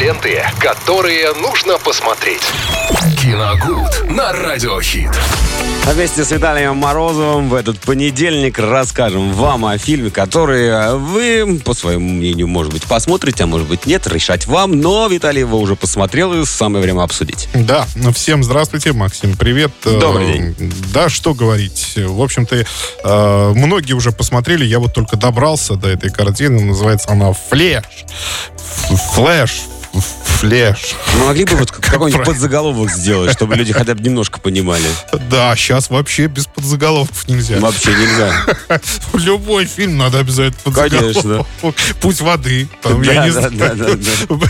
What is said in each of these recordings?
Ленты, которые нужно посмотреть. Киногуд на Радиохит. А вместе с Виталием Морозовым в этот понедельник расскажем вам о фильме, который вы, по своему мнению, может быть, посмотрите, а может быть, нет, решать вам. Но Виталий его уже посмотрел, и самое время обсудить. Да, ну, всем здравствуйте, Максим, привет. Добрый день. Да, что говорить. В общем-то, э, многие уже посмотрели, я вот только добрался до этой картины, называется она «Флеш». Флэш, флеш. Мы могли бы вот какой-нибудь подзаголовок сделать, чтобы люди хотя бы немножко понимали. Да, сейчас вообще без подзаголовков нельзя. Вообще нельзя. Любой фильм надо обязательно подзаголовок. Путь воды. Там, да, я не да, знаю. да, да,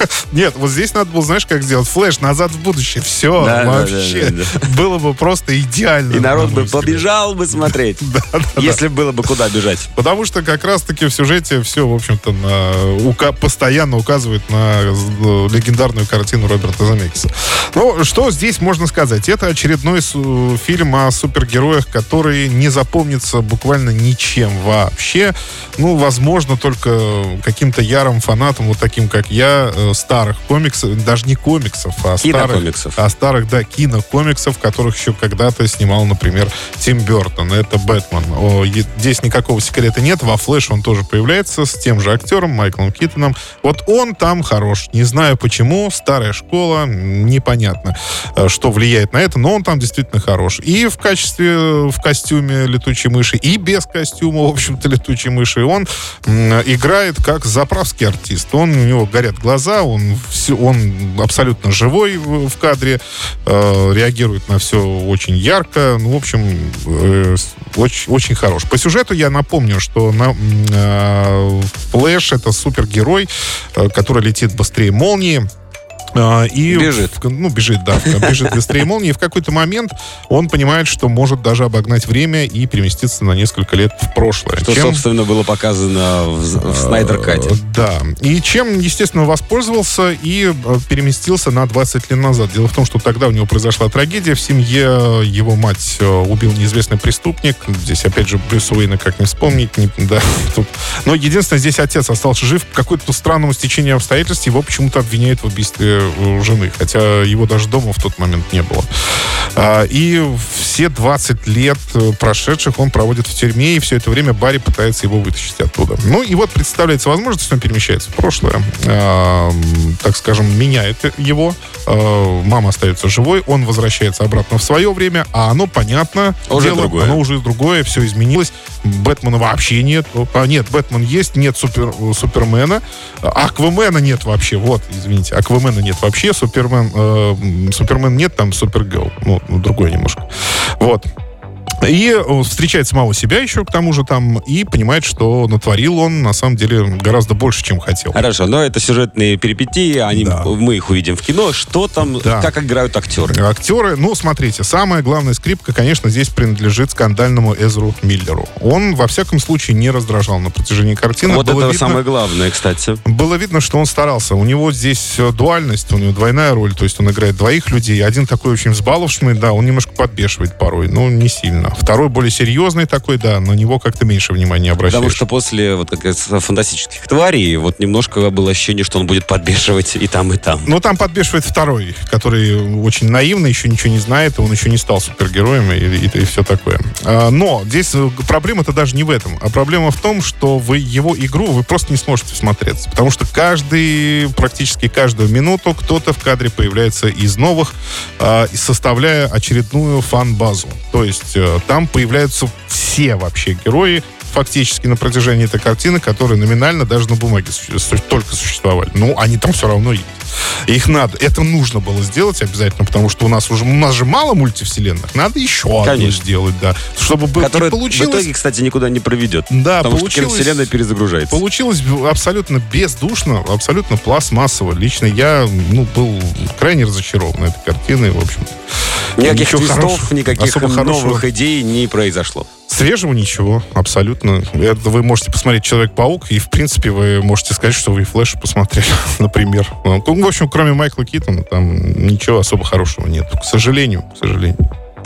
Нет, вот здесь надо было, знаешь, как сделать? Флэш назад в будущее. Все, Да, вообще. да, да, Было бы просто идеально. И народ на бы побежал бы смотреть. Да. Если было бы куда бежать. Потому что как раз-таки в сюжете все, в общем-то, на- постоянно указывает на э, легендарную картину Роберта Земекиса. Ну, что здесь можно сказать? Это очередной фильм о супергероях, который не запомнится буквально ничем вообще. Ну, возможно, только каким-то ярым фанатом, вот таким, как я, э, старых комиксов, даже не комиксов, а старых, а старых, да, кинокомиксов, которых еще когда-то снимал, например, Тим Бертон. Это Бэтмен. О, здесь никакого секрета нет. Во Флэш он тоже появляется с тем же актером Майклом Киттоном. Вот он там хорош. Не знаю почему. Старая школа. Непонятно, э, что влияет на это, но он там действительно хорош. И в качестве, э, в костюме летучей мыши, и без костюма, в общем-то, летучей мыши. Он играет как заправский артист. Он, у него горят глаза, он, все, он абсолютно живой в, кадре, э, реагирует на все очень ярко. Ну, в общем, э, очень, очень хорош. По сюжету я напомню, что на, э, Флэш это супергерой, э, который летит быстрее молнии. А, И Бежит. в- ну, бежит, да. Бежит быстрее молнии. И в какой-то момент он понимает, что может даже обогнать время и переместиться на несколько лет в прошлое. Что, Чем- собственно, было показано в, в Снайдер Кате. Э, Да. И чем, естественно, воспользовался и э, переместился на 20 лет назад. Дело в том, что тогда у него произошла трагедия. В семье его мать убил неизвестный преступник. Здесь, опять же, Брюс Уэйна как не вспомнить. не- да, тут. Но единственное, здесь отец остался жив. По какому-то странному стечению обстоятельств его почему-то обвиняют в убийстве э, жены. Хотя его даже дома в тот момент не было. А, И все 20 лет э, прошедших он проводит в тюрьме, и все это время Барри пытается его вытащить оттуда. Ну и вот представляется возможность, что он перемещается в прошлое, м, так скажем, меняет его. А, Мама остается живой, он возвращается обратно в свое время, а оно, понятно, Уже дело, другое. оно уже другое, все изменилось. Бэтмена вообще нет. А, нет, Бэтмен есть, нет супер, Супермена. Аквамена нет вообще. Вот, извините, Аквамена нет вообще. Супермен, э, Супермен нет, там Супергерл. Ну, другое немножко. Вот. И встречает самого себя еще, к тому же, там, и понимает, что натворил он, на самом деле, гораздо больше, чем хотел. Хорошо, но это сюжетные перипетии, они, Да. мы их увидим в кино. Что там, Да. как играют актеры? Актеры, ну, смотрите, самая главная скрипка, конечно, здесь принадлежит скандальному Эзру Миллеру. Он, во всяком случае, не раздражал на протяжении картины. вот Было это видно- самое главное, кстати. Было видно, что он старался. У него здесь э, дуальность, у него двойная роль, то есть он играет двоих людей. Один такой очень взбаловший, да, он немножко подбешивает порой, но не сильно. Второй более серьезный такой, да, на него как-то меньше внимания обращаешь. Потому что после вот как фантастических тварей вот немножко было ощущение, что он будет подбешивать и там, и там. Ну, там подбешивает второй, который очень наивный, еще ничего не знает, он еще не стал супергероем и, все такое. А, но здесь э, проблема-то даже не в этом, а проблема в том, что вы его игру вы просто не сможете всмотреться, потому что каждый, практически каждую минуту кто-то в кадре появляется из новых, а, и составляя очередную фан-базу. То есть э, там появляются все вообще герои, фактически на протяжении этой картины, которые номинально даже на бумаге только существовали. Ну, они там все равно есть. Их надо, это нужно было сделать обязательно, потому что у нас уже, у нас же мало мультивселенных, надо еще одну Конечно. сделать, да, чтобы было, Который и получилось, в итоге, кстати, никуда не проведет. да, потому что получилось, киновселенная перезагружается. получилось абсолютно бездушно, абсолютно пластмассово. Лично я, ну, был крайне разочарован этой картиной, в общем. Никаких Ничего твистов, хорошего, никаких особо хорошего. новых идей не произошло. Свежего ничего, абсолютно. Это вы можете посмотреть «Человек-паук», и, в принципе, вы можете сказать, что вы и «Флэш» посмотрели, например. Ну, в общем, кроме Майкла Китона, там ничего особо хорошего нет. К сожалению, к сожалению.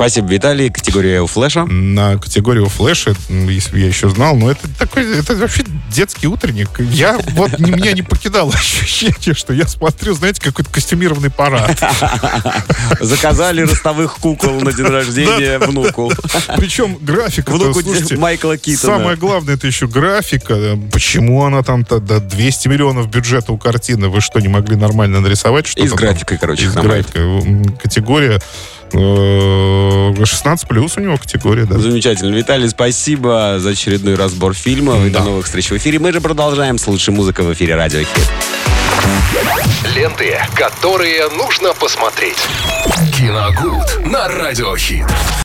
Спасибо, Виталий. Категория у флеша. На категорию флеша, если бы я еще знал, но это такой, это вообще детский утренник. Я вот меня не покидало ощущение, что я смотрю, знаете, какой-то костюмированный парад. Заказали ростовых кукол на день рождения внуку. Причем графика, Внуку Майкла Китона. Самое главное, это еще графика. Почему она там-то до 200 миллионов бюджета у картины? Вы что, не могли нормально нарисовать что-то? И с там? графикой, короче, И с графикой. Категория 16 плюс у него категория, да. Замечательно. Виталий, спасибо за очередной разбор фильма. И Да. до новых встреч в эфире. Мы же продолжаем с лучшей музыкой в эфире Радио Хит. Ленты, которые нужно посмотреть. Киногуд на радиохит.